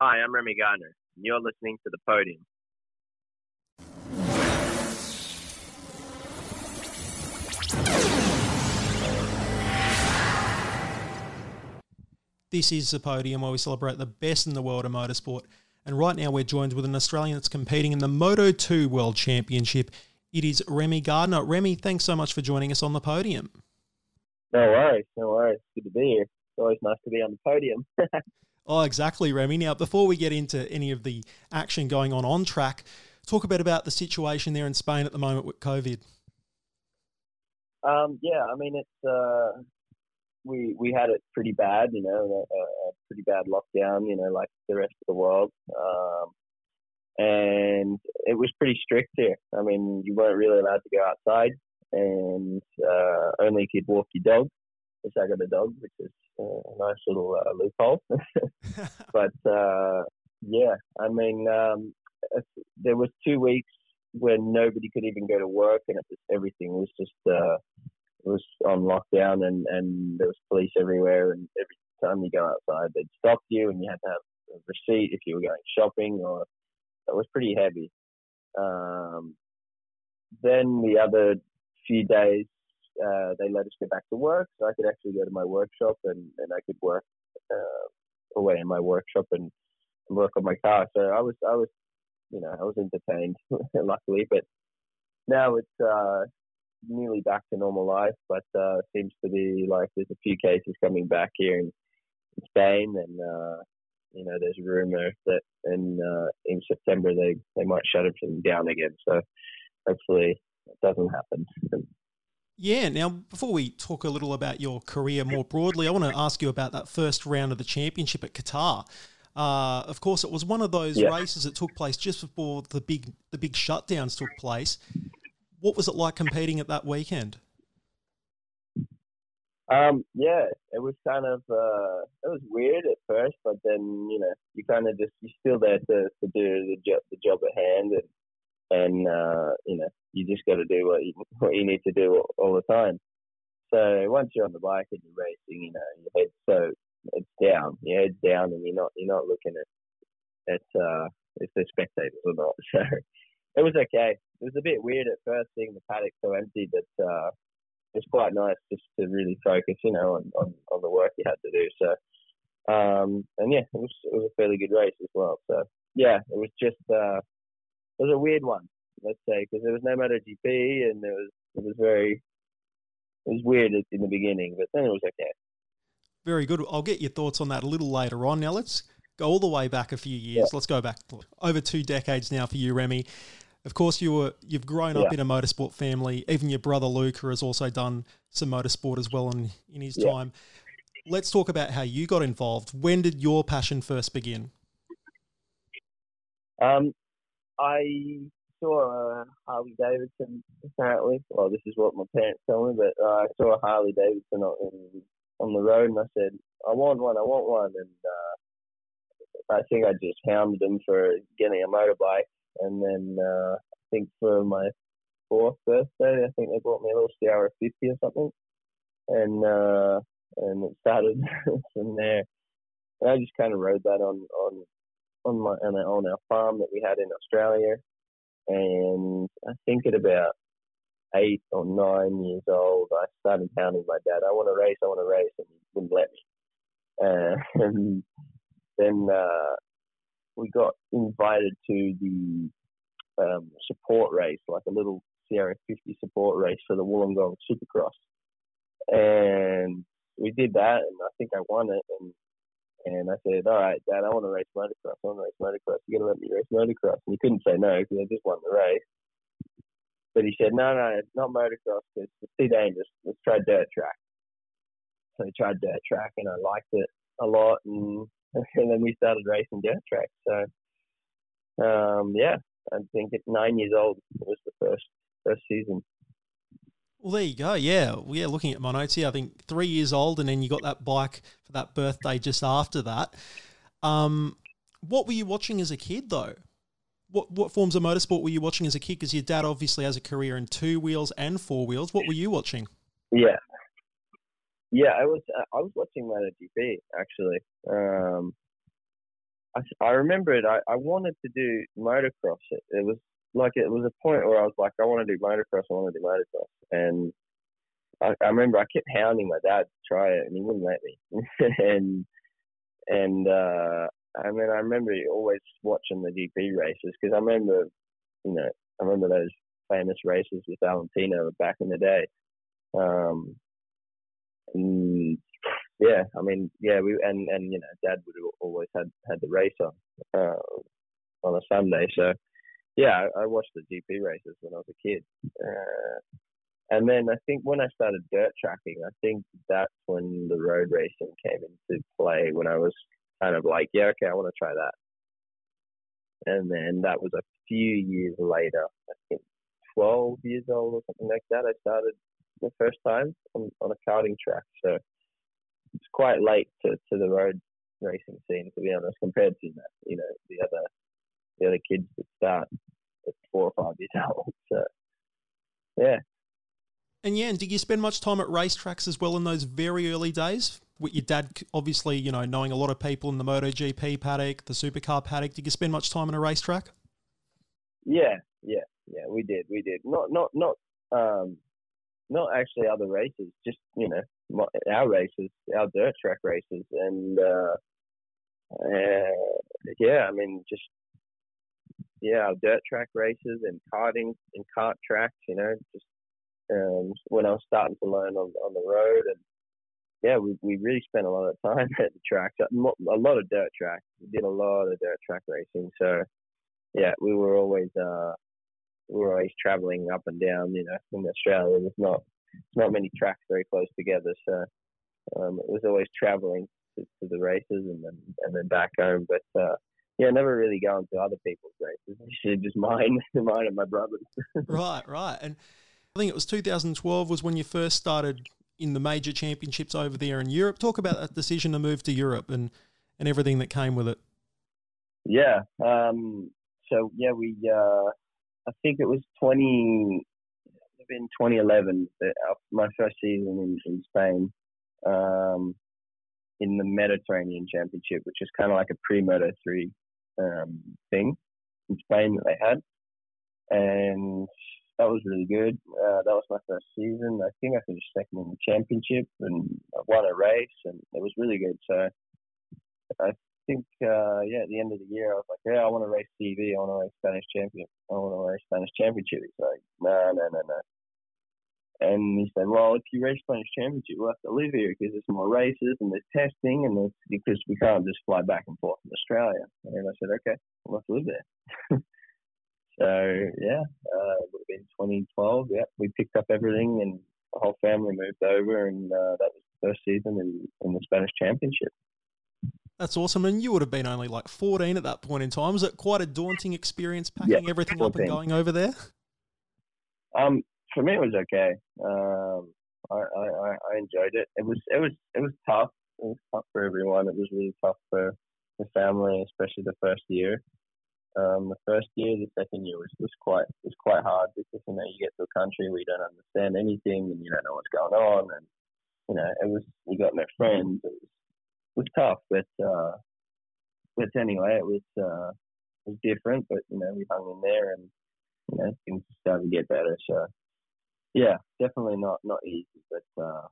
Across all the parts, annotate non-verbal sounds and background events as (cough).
Hi, I'm Remy Gardner, and you're listening to The Podium. This is the podium where we celebrate the best in the world of motorsport. And right now we're joined with an Australian that's competing in the Moto 2 World Championship. It is Remy Gardner. Remy, thanks so much for joining us on the podium. No worries, no worries. Good to be here. It's always nice to be on the podium. (laughs) oh, exactly, Remy. Now, before we get into any of the action going on on track, talk a bit about the situation there in Spain at the moment with COVID. Um, yeah, I mean it's uh, we we had it pretty bad, you know, a, a, pretty bad lockdown, you know, like the rest of the world. Um, and it was pretty strict here. I mean, you weren't really allowed to go outside, and uh, only could walk your dog. Which I got a dog, which is uh, a nice little uh, loophole. (laughs) (laughs) but uh, yeah, I mean, um, there was two weeks when nobody could even go to work, and it was, everything was just uh, it was on lockdown and, and there was police everywhere and every time you go outside they'd stop you and you had to have a receipt if you were going shopping or it was pretty heavy. Um, then the other few days uh, they let us get back to work so I could actually go to my workshop and, and I could work uh, away in my workshop and, work on my car. So I was I was you know I was entertained (laughs) luckily, but now it's uh, nearly back to normal life, but uh, seems to be like there's a few cases coming back here in, in Spain, and uh, you know there's a rumor that in uh, in September they they might shut everything down again. So hopefully it doesn't happen. Yeah. Now, before we talk a little about your career more broadly, I want to ask you about that first round of the championship at Qatar. Uh, of course, it was one of those yeah. races that took place just before the big the big shutdowns took place what was it like competing at that weekend? Um, yeah, it was kind of uh, it was weird at first, but then you know you kind of just you're still there to, to do the job the job at hand, and and uh, you know you just got to do what you what you need to do all, all, the time. So once you're on the bike and you're racing, you know your head's so it's down, your head's down, and you're not you're not looking at at uh, if there's spectators or not. (laughs) So it was okay. It was a bit weird at first seeing the paddock so empty, but uh, it was quite nice just to really focus, you know, on, on, on the work you had to do. So, um, and yeah, it was it was a fairly good race as well. So yeah, it was just uh, it was a weird one, let's say, because there was no MotoGP and it was it was very it was weird in the beginning, but then it was okay. Very good. I'll get your thoughts on that a little later on. Now let's go all the way back a few years. Yeah. Let's go back over two decades now for you, Remy. Of course, you were you've grown up yeah. in a motorsport family. Even your brother Luca has also done some motorsport as well in, in his yeah. time. Let's talk about how you got involved. When did your passion first begin? Um, I saw a Harley Davidson. Apparently, well, this is what my parents told me, but uh, I saw a Harley Davidson on, on the road, and I said, "I want one. I want one." And uh, I think I just hounded them for getting a motorbike and then uh, I think for my fourth birthday, I think they bought me a little Sierra 50 or something, and uh, and it started (laughs) from there. And I just kind of rode that on on on my on our, on our farm that we had in Australia, and I think at about eight or nine years old, I started pounding my dad. I want to race, I want to race, and he wouldn't let me. Uh, and then uh, we got invited to the um, support race, like a little Sierra 50 support race for the Wollongong Supercross. And we did that, and I think I won it. And and I said, all right, Dad, I want to race motocross. I want to race motocross. You're to let me race motocross. And he couldn't say no because I just won the race. But he said, no, no, it's not motocross because it's too dangerous. Let's try dirt track. So I tried dirt track, and I liked it a lot. And (laughs) and then we started racing dirt track. So, um, yeah, I think at nine years old was the first first season. Well, there you go. Yeah, well, yeah. Looking at my notes here, I think three years old, and then you got that bike for that birthday just after that. Um, what were you watching as a kid, though? What what forms of motorsport were you watching as a kid? Because your dad obviously has a career in two wheels and four wheels. What were you watching? Yeah, yeah, I was uh, I was watching MotoGP actually. Um, I, I remember it. I, I wanted to do motocross. It, it was like it was a point where I was like, I want to do motocross. I want to do motocross, and I, I remember I kept hounding my dad to try it, and he wouldn't let me. (laughs) and and uh, I mean, I remember always watching the GP races because I remember, you know, I remember those famous races with Valentino back in the day. Um, and yeah, I mean, yeah, we and and you know, Dad would have always had had the race on uh, on a Sunday, so yeah, I, watched the GP races when I was a kid. Uh, and then I think when I started dirt tracking, I think that's when the road racing came into play. When I was kind of like, yeah, okay, I want to try that. And then that was a few years later. I think 12 years old or something like that. I started the first time on, on a karting track. So it's quite late to, to the road racing scene, to be honest, compared to you know the other the other kids that start at four or five years (laughs) old. So yeah. And yeah, and did you spend much time at racetracks as well in those very early days? With your dad, obviously, you know, knowing a lot of people in the MotoGP paddock, the supercar paddock. Did you spend much time in a racetrack? Yeah, yeah, yeah. We did, we did. Not, not, not, um, not actually other races. Just you know, our races, our dirt track races, and uh, uh, yeah, I mean, just yeah, dirt track races and karting and kart tracks. You know, just um, when I was starting to learn on on the road, and yeah, we we really spent a lot of time (laughs) at the tracks. A lot of dirt tracks. We did a lot of dirt track racing. So yeah, we were always uh, we were always traveling up and down. You know, in Australia, there's not not many tracks very close together, so um, it was always traveling to, to, the races and then and then back home. But uh, yeah, never really going to other people's races. Just mine, (laughs) mine and my brothers. (laughs) right, right. And I think it was 2012 was when you first started in the major championships over there in Europe. Talk about that decision to move to Europe and and everything that came with it. Yeah. Um, so yeah, we. Uh, I think it was 20. In 2011, my first season in, in Spain. Um, in the Mediterranean Championship, which is kind of like a pre-Moto 3 um, thing in Spain that they had. And that was really good. Uh, that was my first season. I think I finished second in the championship and I won a race, and it was really good. So I think, uh, yeah, at the end of the year, I was like, yeah, I want to race TV. I want to race Spanish champion. I want to race Spanish championship. He's like, no, no, no, no. And he said, well, if you race Spanish championship, we'll have to live here because there's more races and there's testing and there's, because we can't just fly back and forth from Australia. And I said, okay, we'll have to live there. (laughs) so yeah, uh, it would have been 2012. Yeah, we picked up everything and the whole family moved over, and uh, that was the first season in, in the Spanish Championship. That's awesome. And you would have been only like 14 at that point in time. Was it quite a daunting experience packing yeah, everything 14. up and going over there? Um, for me, it was okay. Um, I, I, I enjoyed it. It was it was it was tough. It was tough for everyone. It was really tough for the family, especially the first year. Um, the first year, the second year was, was quite was quite hard because you know you get to a country where you don't understand anything and you don't know what's going on, and you know it was you got no friends. It was it was tough, but uh, but anyway, it was uh, it was different. But you know we hung in there, and you know things started to get better. So yeah, definitely not not easy, but uh,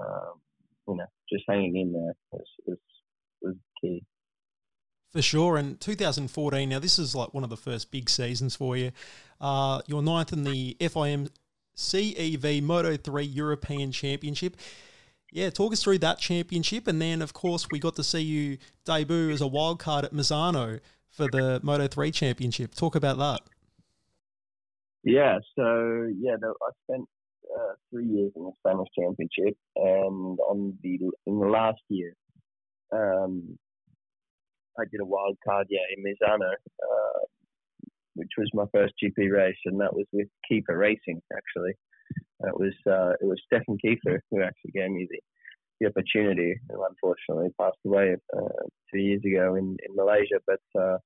um, you know just hanging in there was was, was key. For sure. And 2014, now this is like one of the first big seasons for you. Uh, you're ninth in the FIM CEV Moto 3 European Championship. Yeah, talk us through that championship. And then, of course, we got to see you debut as a wild card at Misano for the Moto 3 Championship. Talk about that. Yeah, so, yeah, I spent uh, three years in the Spanish Championship. And on the in the last year, um, I did a wild card, yeah, in Misano, uh, which was my first GP race, and that was with Kiefer Racing. Actually, it was uh, it was Stefan Kiefer who actually gave me the, the opportunity, who unfortunately passed away uh, two years ago in, in Malaysia. But uh,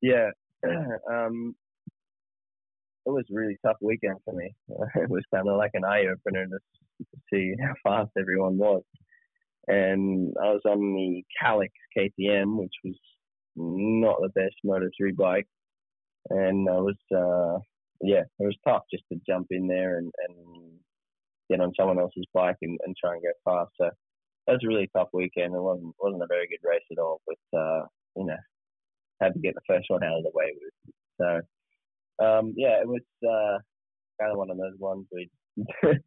yeah, (clears throat) um, it was a really tough weekend for me. (laughs) it was kind of like an eye opener to, see how (laughs) fast everyone was. and I was on the Kalex KTM, which was not the best Moto 3 bike, and I was uh, yeah, it was tough just to jump in there and, and get on someone else's bike and, and try and go fast. So that was a really tough weekend. It wasn't wasn't a very good race at all, but uh, you know, had to get the first one out of the way with. So um, yeah, it was uh, kind of one of those ones we (laughs)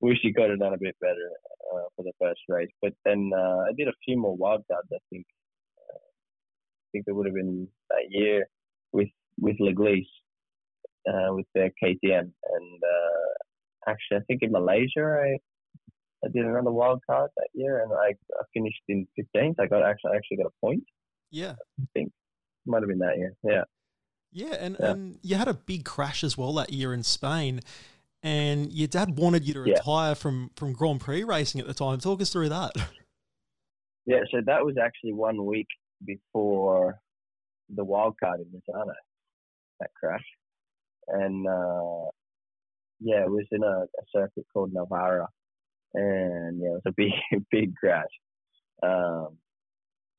wish you could have done a bit better uh, for the first race. But then uh, I did a few more wildcards. I think uh, I think it would have been that year with with Laglisse uh, with their KTM, and uh, actually I think in Malaysia I I did another wild card that year, and I, I finished in 15th. I got actually I actually got a point. Yeah, I think might have been that year. Yeah. Yeah, and, yeah. and you had a big crash as well that year in Spain, and your dad wanted you to retire yeah. from from Grand Prix racing at the time. Talk us through that. Yeah, so that was actually one week before the wild card in Misano, that crash, and uh, yeah, it was in a, a circuit called Navarra, and yeah, it was a (laughs) big big crash. Um,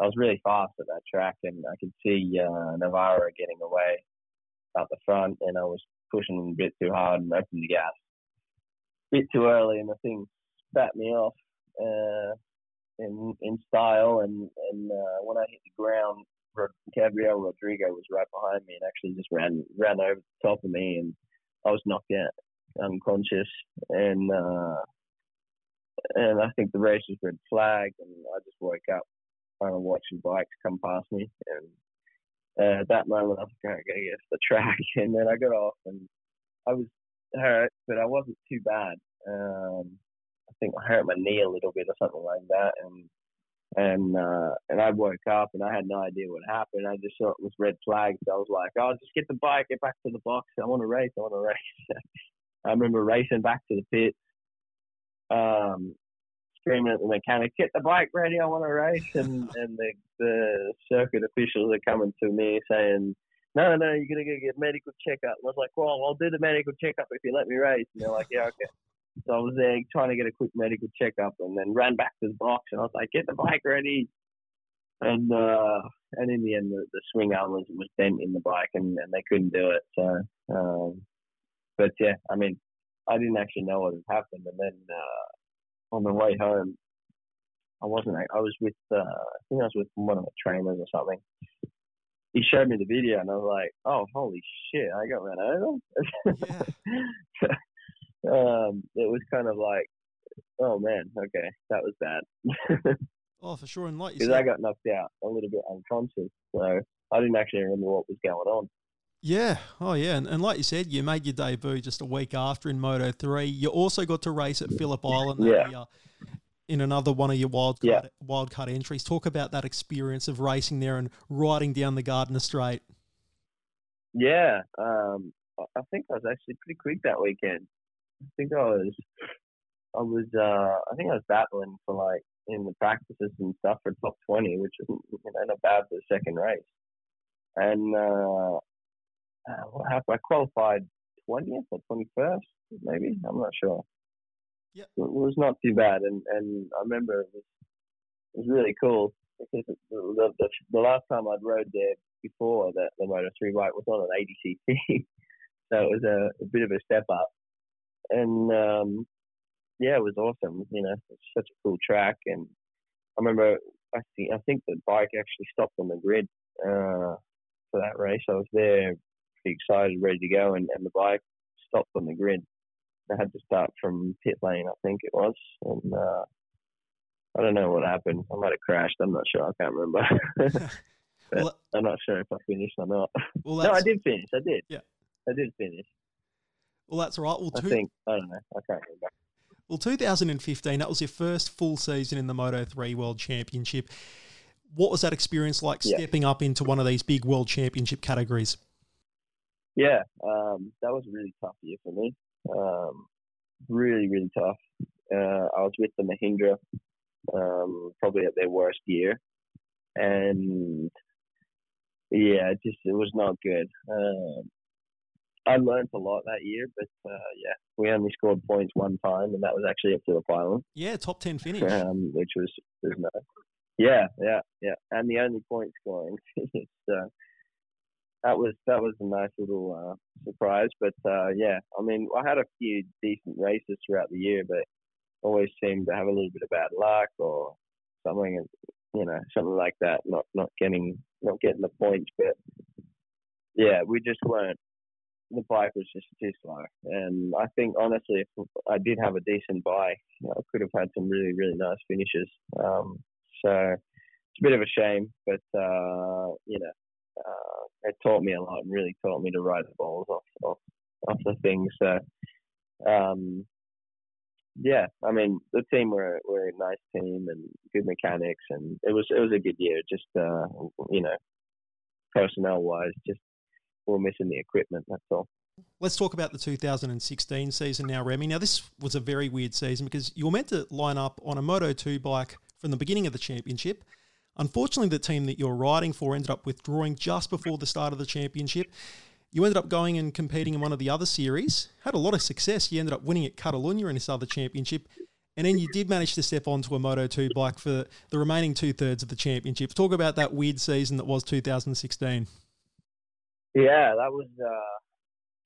I was really fast at that track, and I could see uh, Navarro getting away out the front, and I was pushing a bit too hard and opened the gas a bit too early, and the thing spat me off uh, in in style. And and uh, when I hit the ground, Gabriel Rodrigo was right behind me and actually just ran ran over the top of me, and I was knocked out, unconscious, and uh, and I think the race was red flag, and I just woke up kind of watching bikes come past me, and uh, at that moment I was going to get off the track, (laughs) and then I got off, and I was hurt, but I wasn't too bad. Um, I think I hurt my knee a little bit or something like that, and and uh, and I woke up and I had no idea what happened. I just saw it was red flags. So I was like, "I'll "Oh, just get the bike, get back to the box. I want to race. I want to race." (laughs) I remember racing back to the pit, um, screaming at the mechanic, "Get the bike ready! I want to race!" And (laughs) and the the circuit officials are coming to me saying, "No, no, you're gonna go get a medical checkup." And I was like, "Well, I'll do the medical checkup if you let me race." And they're like, "Yeah, okay." So I was there trying to get a quick medical checkup, and then ran back to the box, and I was like, "Get the bike ready!" And uh, and in the end, the, the swing arm was was bent in the bike, and, and they couldn't do it. So, um, but yeah, I mean, I didn't actually know what had happened, and then. Uh, on the way home, I wasn't. I was with. Uh, I think I was with one of the trainers or something. He showed me the video, and I was like, "Oh, holy shit! I got ran over." Yeah. (laughs) um, it was kind of like, "Oh man, okay, that was bad." (laughs) oh, for sure, and like you because I got knocked out a little bit unconscious, so I didn't actually remember what was going on. Yeah, oh yeah, and, and like you said, you made your debut just a week after in Moto three. You also got to race at Phillip Island yeah. Year in another one of your wild card, yeah. wild card entries. Talk about that experience of racing there and riding down the Gardner Straight. Yeah, um, I think I was actually pretty quick that weekend. I think I was, I was, uh, I think I was battling for like in the practices and stuff for top twenty, which is you know, not bad for the second race. And uh, uh, happened? I qualified 20th or 21st, maybe. I'm not sure. Yeah. It was not too bad, and and I remember it was it was really cool because the the, the last time I'd rode there before the the Moto Three bike was on an ADCT, (laughs) so it was a, a bit of a step up, and um, yeah, it was awesome. You know, it's such a cool track, and I remember I think I think the bike actually stopped on the grid uh, for that race. I was there excited, ready to go, and, and the bike stopped on the grid. I had to start from pit lane, I think it was, and uh, I don't know what happened. I might have crashed. I'm not sure. I can't remember. (laughs) (laughs) well, I'm not sure if I finished or not. Well, no, I did finish. I did. Yeah, I did finish. Well, that's right. Well, two, I think I don't know. I can't remember. Well, 2015, that was your first full season in the Moto 3 World Championship. What was that experience like yeah. stepping up into one of these big World Championship categories? Yeah, um, that was a really tough year for me. Um, really, really tough. Uh, I was with the Mahindra, um, probably at their worst year, and yeah, it just it was not good. Um, I learned a lot that year, but uh, yeah, we only scored points one time, and that was actually at the final. Yeah, top ten finish, um, which was was nice. Yeah, yeah, yeah, and the only point scoring. (laughs) So that was that was a nice little uh, surprise. But uh, yeah, I mean, I had a few decent races throughout the year, but always seemed to have a little bit of bad luck or something, you know, something like that. Not not getting not getting the points, but yeah, we just weren't. The bike was just too slow, and I think honestly, if I did have a decent bike, I could have had some really really nice finishes. Um, so it's a bit of a shame, but uh, you know, uh, it taught me a lot and really taught me to ride the balls off off, off the things. So um, yeah, I mean the team were were a nice team and good mechanics, and it was it was a good year. Just uh, you know, personnel wise, just we're missing the equipment. That's all. Let's talk about the 2016 season now, Remy. Now, this was a very weird season because you were meant to line up on a Moto 2 bike from the beginning of the championship. Unfortunately, the team that you're riding for ended up withdrawing just before the start of the championship. You ended up going and competing in one of the other series, had a lot of success. You ended up winning at Catalunya in this other championship. And then you did manage to step onto a Moto 2 bike for the remaining two thirds of the championship. Talk about that weird season that was 2016. Yeah, that was uh,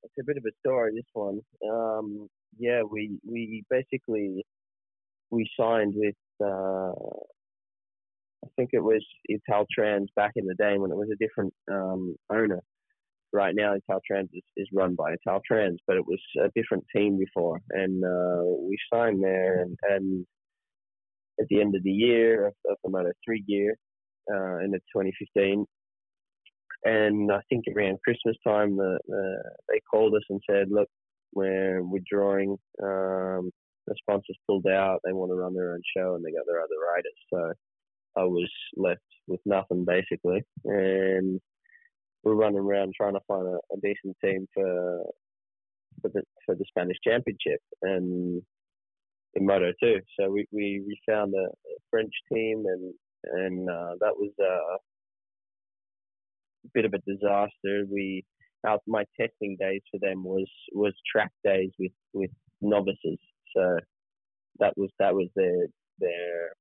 it's a bit of a story. This one, um, yeah, we we basically we signed with uh, I think it was Italtrans back in the day when it was a different um, owner right now Italtrans is, is run by Italtrans, but it was a different team before, and uh, we signed there, and, and at the end of the year of, of the Moto three year uh, in the 2015, and I think around Christmas time, the, the, they called us and said, "Look, we're withdrawing. Um, the sponsors pulled out. They want to run their own show, and they got their other riders." So I was left with nothing basically, and we're running around trying to find a, a decent team for for the for the Spanish Championship and in Moto 2. So we, we, we found a, French team and and uh, that was a bit of a disaster. We my testing days for them was was track days with with novices. So that was that was their their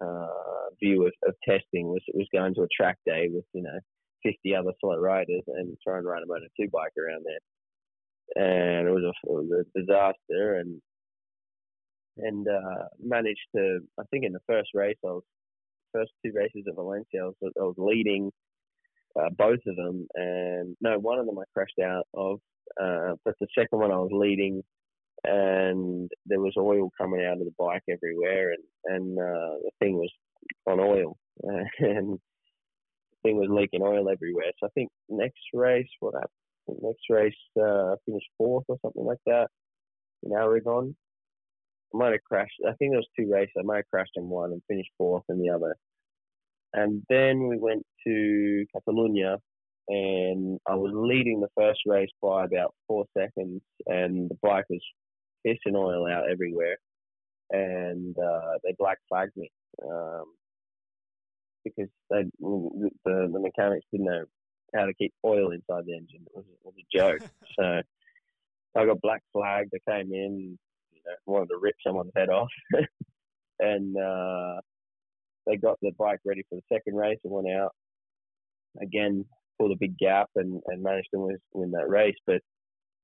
uh, view of, of testing was was going to a track day with you know 50 other slow riders and try and ride a Moto 2 bike around there. And it was a, it was a disaster and and uh, managed to, I think in the first race, I was, first two races at Valencia, I was, I was leading uh, both of them. And no, one of them I crashed out of, uh, but the second one I was leading and there was oil coming out of the bike everywhere and, and uh, the thing was on oil. (laughs) and the thing was leaking oil everywhere. So I think next race, what happened? Next race, uh, finished fourth or something like that in Aragon. I might have crashed. I think there was two races. I might have crashed in one and finished fourth in the other. And then we went to Catalonia, and I was leading the first race by about four seconds, and the bike was pissing oil out everywhere, and uh, they black flagged me. Um, because they, the, the mechanics didn't know how to keep oil inside the engine. It was, it was a joke. (laughs) so I got black flagged. They came in, you know, wanted to rip someone's head off, (laughs) and uh, they got the bike ready for the second race and went out again, pulled a big gap and, and managed to win, win that race. But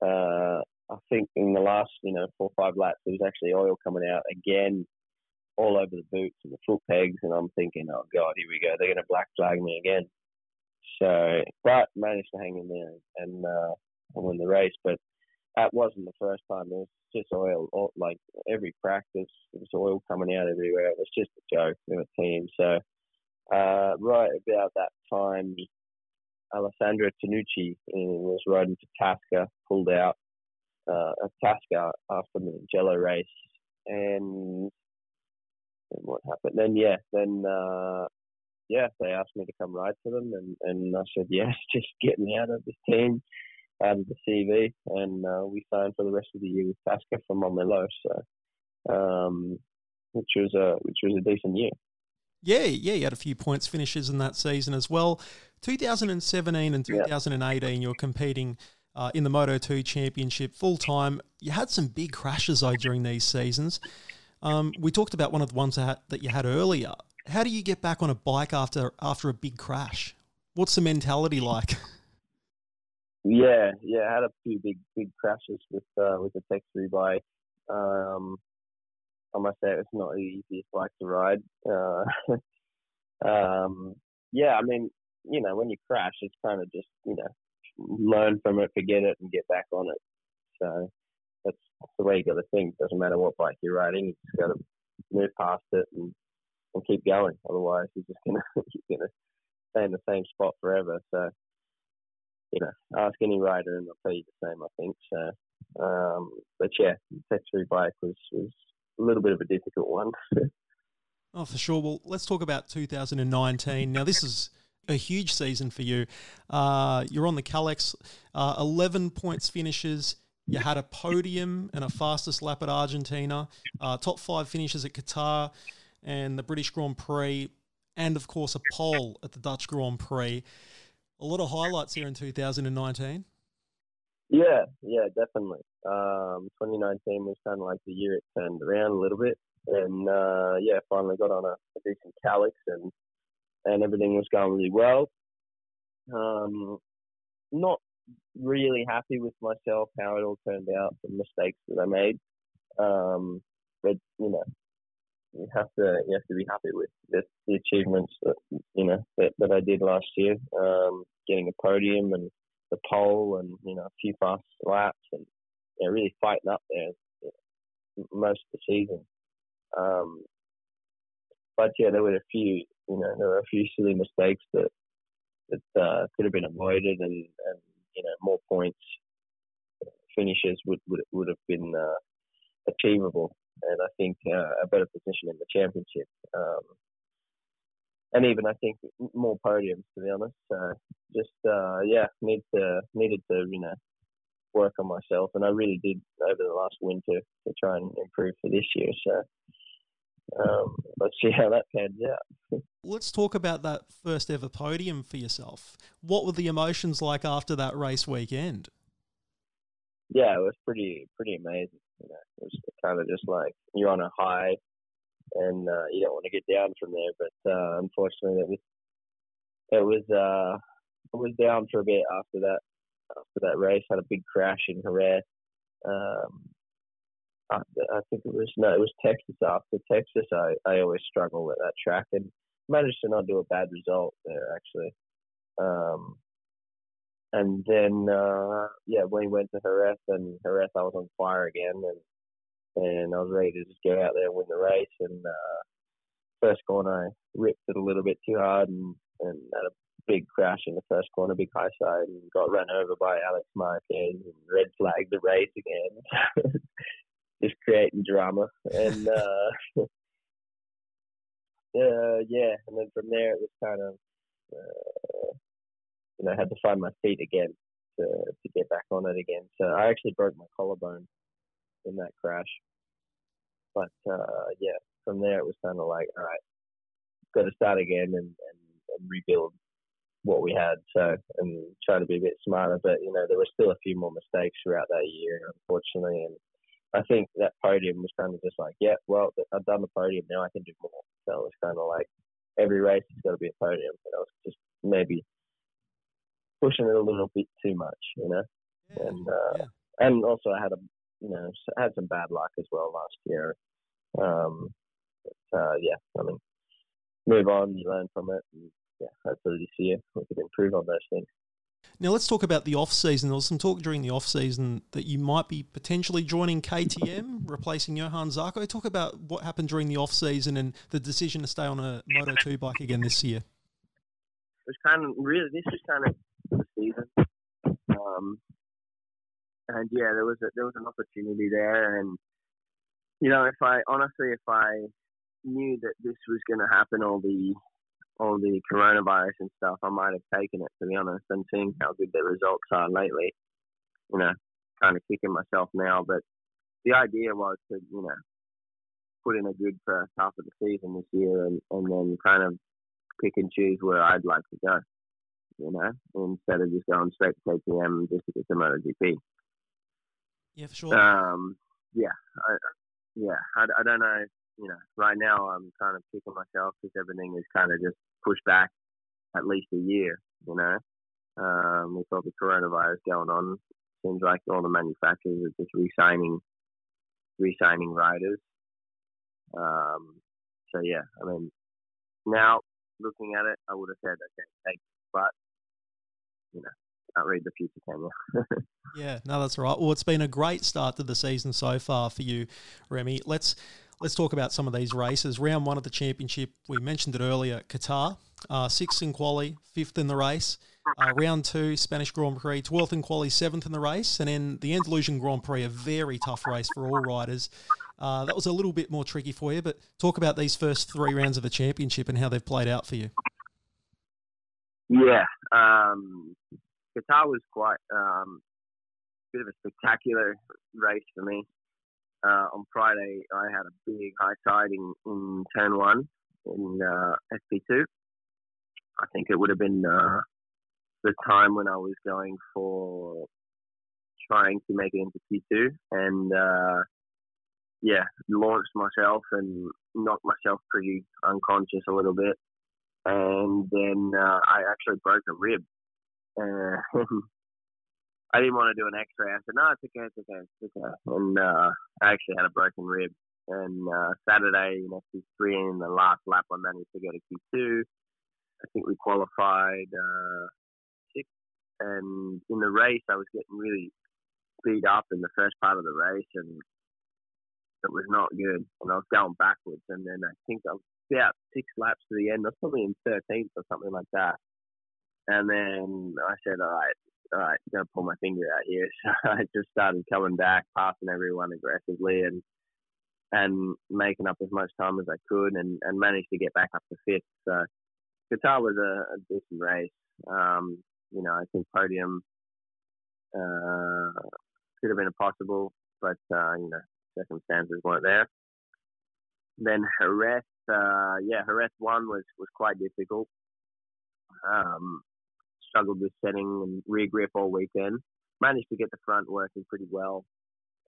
uh, I think in the last, you know, four or five laps, there was actually oil coming out again all over the boots and the foot pegs, and I'm thinking, oh god, here we go, they're going to black flag me again. So, but managed to hang in there and uh, win the race. But that wasn't the first time. It was just oil, all, like every practice, there was oil coming out everywhere. It was just a joke in a team. So, uh, right about that time, Alessandro Tonucci uh, was riding to Tasca, pulled out uh, at Tasca after the Mugello race, and and what happened. Then yeah, then uh, yeah, they asked me to come ride for them, and and I said yes, (laughs) just get me out of this team, out of the CEV, and uh, we signed for the rest of the year with Tasca from Montmeló, so um, which was a which was a decent year. Yeah, yeah, you had a few points finishes in that season as well. 2017 and 2018, yeah. you're competing uh, in the Moto 2 Championship full time. You had some big crashes, though, during these seasons. Um, we talked about one of the ones that, that you had earlier. How do you get back on a bike after after a big crash? What's the mentality like? (laughs) Yeah, yeah, I had a few big big crashes with uh, with the Tech 3 bike. Um, I must say it's not the easiest bike to ride. Uh, (laughs) um, yeah, I mean, you know, when you crash, it's kind of just you know learn from it, forget it, and get back on it. So that's, the way you got to think. Doesn't matter what bike you're riding, you just got to move past it and, and keep going. Otherwise, you're just gonna (laughs) gonna stay in the same spot forever. So you know, ask any rider and they'll tell you the same. I think so. Um, but yeah, the Tech 3 bike was was a little bit of a difficult one. (laughs) oh, for sure. Well, let's talk about 2019. Now, this is a huge season for you. Uh, you're on the Kalex, uh, 11 points finishes. You had a podium and a fastest lap at Argentina, uh, top five finishes at Qatar and the British Grand Prix, and of course a pole at the Dutch Grand Prix. A lot of highlights here in 2019. Yeah, yeah, definitely. Um, 2019 was kind of like the year it turned around a little bit, and uh, yeah, finally got on a, a decent Kalex and and everything was going really well. Um, not really happy with myself how it all turned out, the mistakes that I made. Um, but you know, you have to you have to be happy with the, the achievements that you know that, that I did last year. Um, getting a podium and the pole, and you know a few fast laps, and you know, really fighting up there you know, most of the season. Um, but yeah, there were a few you know, there were a few silly mistakes that that uh, could have been avoided, and, and you know, more points finishes would would would have been uh, achievable, and I think uh, a better position in the championship, um, and even I think more podiums. To be honest, uh, just uh, yeah, need to needed to you know work on myself, and I really did over the last winter to try and improve for this year. So um, let's see how that pans out. Let's talk about that first ever podium for yourself. What were the emotions like after that race weekend? Yeah, it was pretty pretty amazing. You know, it was kind of just like you're on a high, and uh, you don't want to get down from there. But uh, unfortunately, it was it was uh, it was down for a bit after that after that race. Had a big crash in Jerez. Um, I, I think it was no, it was Texas. After Texas, I, I always struggle with that track and managed to not do a bad result there actually. Um, and then uh, yeah, when we went to Jerez and Jerez, I was on fire again, and and I was ready to just go out there and win the race. And uh, first corner, I ripped it a little bit too hard and and had a big crash in the first corner, big high side, and got run over by Alex Marquez and red flagged the race again. (laughs) just creating drama. And (laughs) uh, (laughs) uh, yeah, and then from there it was kind of uh, you know I had to find my feet again to to get back on it again. So I actually broke my collarbone in that crash. But uh, yeah, from there it was kind of like all right, got to start again and, and, and rebuild what we had. So and try to be a bit smarter. But you know there were still a few more mistakes throughout that year, unfortunately, and I think that podium was kind of just like, yeah, well, I've done the podium now, I can do more. So it was kind of like every race has got to be a podium. And I was just maybe pushing it a little bit too much, you know. Yeah, and uh, yeah. and also I had a you know I had some bad luck as well last year. Um, but, uh, yeah, I mean, move on, you learn from it, and yeah, hopefully this year we can improve on those things. Now let's talk about the off season. There was some talk during the off season that you might be potentially joining KTM, (laughs) replacing Johann Zarco. Talk about what happened during the off season and the decision to stay on a Moto two bike again this year. It was kind of really this was kind of the season, um, and yeah, there was a, there was an opportunity there, and you know, if I honestly, if I knew that this was going to happen, all the all the coronavirus and stuff, I might have taken it to be honest. And seeing how good the results are lately, you know, kind of kicking myself now. But the idea was to, you know, put in a good first half of the season this year, and and then kind of pick and choose where I'd like to go. you know, instead of just going straight to KTM just to get the MotoGP. Yeah, for sure. Um, yeah, I, yeah, I, I don't know. You know, right now I'm kind of kicking myself because everything is kind of just pushed back at least a year. You know, um, with all the coronavirus going on, seems like all the manufacturers are just re-signing, re-signing riders. Um, so yeah, I mean, now looking at it, I would have said okay, but you know, can't read the future, can you? (laughs) yeah, no, that's right. Well, it's been a great start to the season so far for you, Remy. Let's let's talk about some of these races. Round one of the championship, we mentioned it earlier, Qatar, uh, sixth in quali, fifth in the race. Uh, round two, Spanish Grand Prix, 12th in quali, seventh in the race. And then the Andalusian Grand Prix, a very tough race for all riders. Uh, that was a little bit more tricky for you, but talk about these first three rounds of the championship and how they've played out for you. Yeah, um, Qatar was quite um, a bit of a spectacular race for me. Uh, on Friday, I had a big high side in, in turn one in uh, FP2. I think it would have been uh, the time when I was going for trying to make it into P2 and uh, yeah, launched myself and knocked myself pretty unconscious a little bit. And then uh, I actually broke a rib. (laughs) I didn't want to do an X-ray. I said, "No, it's okay, it's okay, it's okay." And uh, I actually had a broken rib. And uh, Saturday, you know, Q3 in the last lap, I managed to go to Q2. I think we qualified uh. And in the race, I was getting really beat up in the first part of the race, and it was not good. And I was going backwards. And then I think I was about six laps to the end. I was probably in 13th or something like that. And then I said, all right, all right, going to pull my finger out here. (laughs) So I just started coming back, passing everyone aggressively and and making up as much time as I could and, and managed to get back up to fifth. So Qatar was a, a decent race. Um, you know, I think podium uh, could have been possible, but uh, you know, circumstances weren't there. Then Jerez, uh, yeah, Jerez one was was quite difficult. Um, struggled with setting and rear grip all weekend. Managed to get the front working pretty well,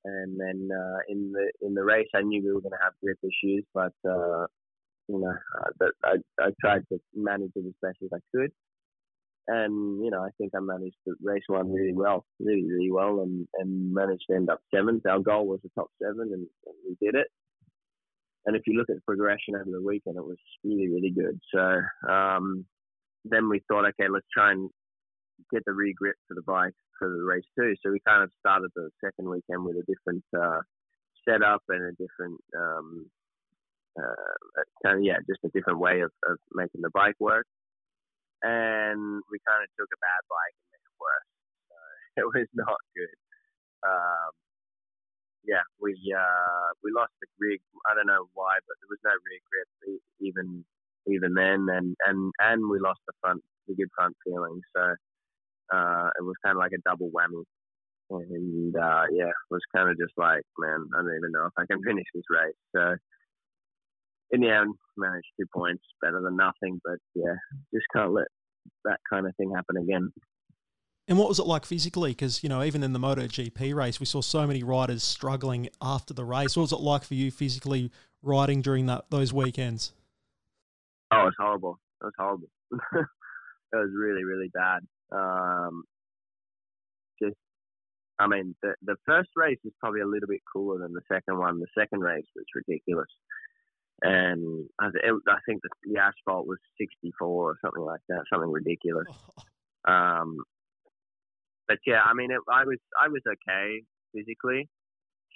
and then uh, in the in the race, I knew we were going to have grip issues, but uh, you know, uh, I I tried to manage it as best as I could, and you know, I think I managed to race one really well, really really well, and and managed to end up seventh. Our goal was the top seven, and, and we did it. And if you look at the progression over the weekend, it was really really good. So um, then we thought, okay, let's try and get the rear grip for the bike for the race too. So we kind of started the second weekend with a different uh, setup and a different, um, uh, kind of yeah, just a different way of, of making the bike work. And we kind of took a bad bike and made it worse. So (laughs) it was not good. Um, yeah, we uh, we lost the rear. I don't know why, but there was no rear grip even even then, and and and we lost the front, the good front feeling. So uh, it was kind of like a double whammy. And uh, yeah, it was kind of just like, man, I don't even know if I can (laughs) finish this race. So in the end, managed two points, better than nothing. But yeah, just can't let that kind of thing happen again. And what was it like physically? Because you know, even in the MotoGP race, we saw so many riders struggling after the race. What was it like for you physically riding during that those weekends? Oh, it was horrible. It was horrible. (laughs) it was really, really bad. Um, just, I mean, the the first race was probably a little bit cooler than the second one. The second race was ridiculous, and I, I think the, the asphalt was 64 or something like that, something ridiculous. (laughs) Um, but yeah, I mean, it, I was I was okay physically,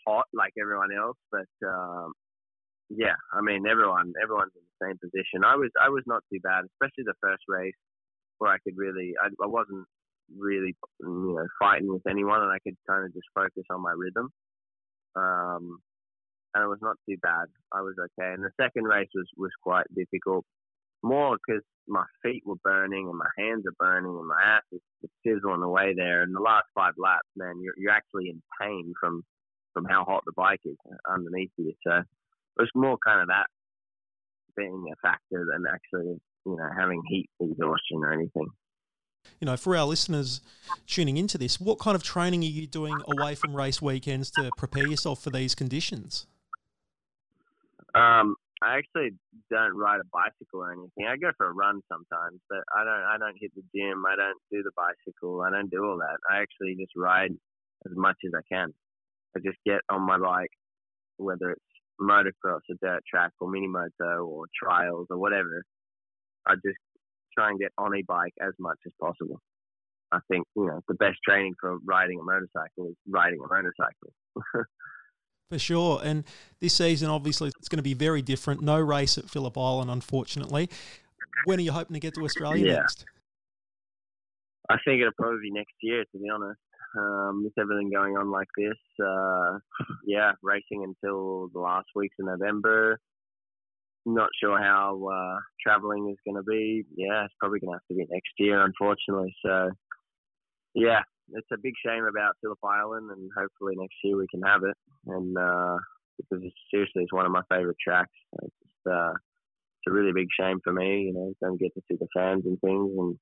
hot like everyone else, but um, yeah, I mean, everyone everyone's in the same position. I was I was not too bad, especially the first race where I could really, I, I wasn't really, you know, fighting with anyone, and I could kind of just focus on my rhythm. Um, and it was not too bad. I was okay. And the second race was was quite difficult, more because my feet were burning and my hands are burning and my ass is, is sizzling away there. And the last five laps, man, you're you're actually in pain from from how hot the bike is underneath you. So it was more kind of that being a factor than actually you know, having heat exhaustion or anything. You know, for our listeners tuning into this, what kind of training are you doing away from race weekends to prepare yourself for these conditions? Um, I actually don't ride a bicycle or anything. I go for a run sometimes, but I don't. I don't hit the gym. I don't do the bicycle. I don't do all that. I actually just ride as much as I can. I just get on my bike, whether it's motocross, a dirt track, or mini moto, or trials, or whatever. I just try and get on a bike as much as possible. I think you know the best training for riding a motorcycle is riding a motorcycle. (laughs) For sure. And this season, obviously, it's going to be very different. No race at Phillip Island, unfortunately. When are you hoping to get to Australia Yeah. next? I think it'll probably be next year, to be honest. Um, with everything going on like this, uh, yeah, racing until the last weeks of November. Not sure how uh, traveling is going to be. Yeah, it's probably going to have to be next year, unfortunately. So, yeah, it's a big shame about Phillip Island, and hopefully next year we can have it. And uh, because it's, seriously, it's one of my favourite tracks. It's just, uh, it's a really big shame for me. You know, don't get to see the fans and things, and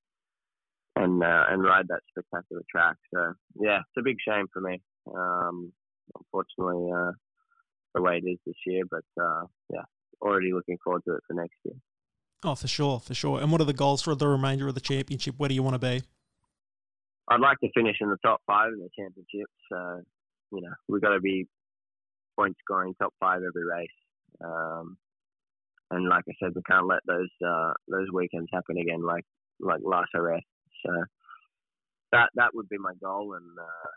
and uh, and ride that spectacular track. So yeah, it's a big shame for me. Um, unfortunately, uh, the way it is this year, but uh, yeah, already looking forward to it for next year. Oh, for sure, for sure. And what are the goals for the remainder of the championship? Where do you want to be? I'd like to finish in the top five in the championship. So you know, we've got to be point scoring top five every race. Um, and like I said, we can't let those uh, those weekends happen again, like like last arrest. So that that would be my goal, and uh,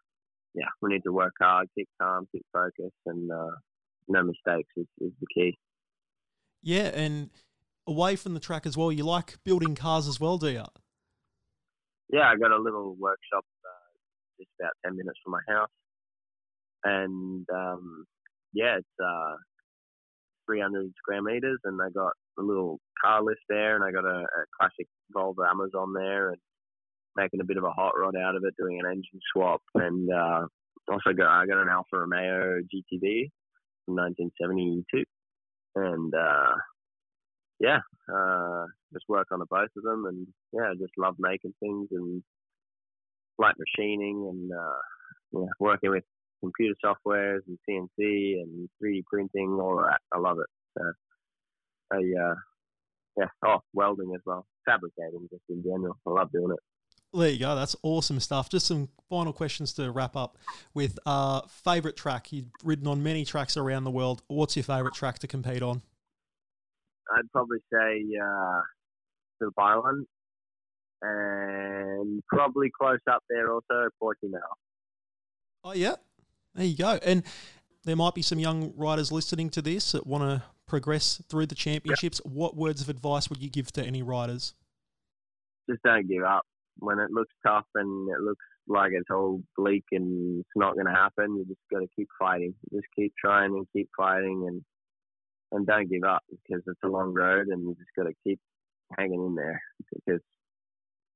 yeah, we need to work hard, keep calm, keep focused, and uh, no mistakes is, is the key. Yeah, and away from the track as well, you like building cars as well, do you? Yeah, I got a little workshop uh, just about ten minutes from my house, and um, yeah, it's uh, 300 square meters, and I got a little car lift there, and I got a, a classic Volvo Amazon there, and making a bit of a hot rod out of it, doing an engine swap, and uh, also got I got an Alfa Romeo GTV from 1972, and uh, yeah, uh, just work on the both of them, and yeah, just love making things and like machining and uh, yeah, working with computer softwares and CNC and 3D printing, all that. I love it. So, I, uh, yeah, oh, welding as well, fabricating just in general. I love doing it. There you go. That's awesome stuff. Just some final questions to wrap up with. Uh, favorite track? You've ridden on many tracks around the world. What's your favorite track to compete on? I'd probably say uh, Phillip Island and probably close up there also Portimao. Oh, yeah. There you go. And there might be some young riders listening to this that want to progress through the championships. What words of advice would you give to any riders? Just don't give up. When it looks tough and it looks like it's all bleak and it's not going to happen, you just got to keep fighting. Just keep trying and keep fighting and and don't give up because it's a long road and you just got to keep hanging in there because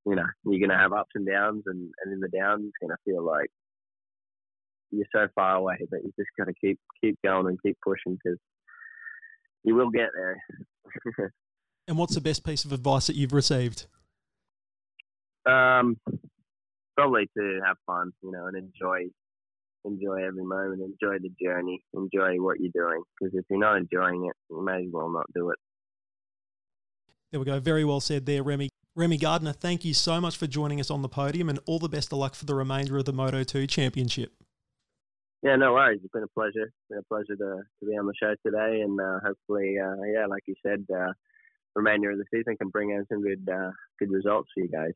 you know you're going to have ups and downs and, and in the downs it's going to feel like you're so far away but you just got to keep keep going and keep pushing because you will get there. (laughs) And what's the best piece of advice that you've received? Um, probably to have fun, you know, and enjoy enjoy every moment, enjoy the journey, enjoy what you're doing. Because if you're not enjoying it, you may as well not do it. There we go. Very well said there, Remy. Remy Gardner, thank you so much for joining us on the podium and all the best of luck for the remainder of the Moto 2 Championship. Yeah, no worries. It's been a pleasure. It's been a pleasure to, to be on the show today, and uh, hopefully, uh, yeah, like you said, uh, remainder of the season can bring in some good uh, good results for you guys.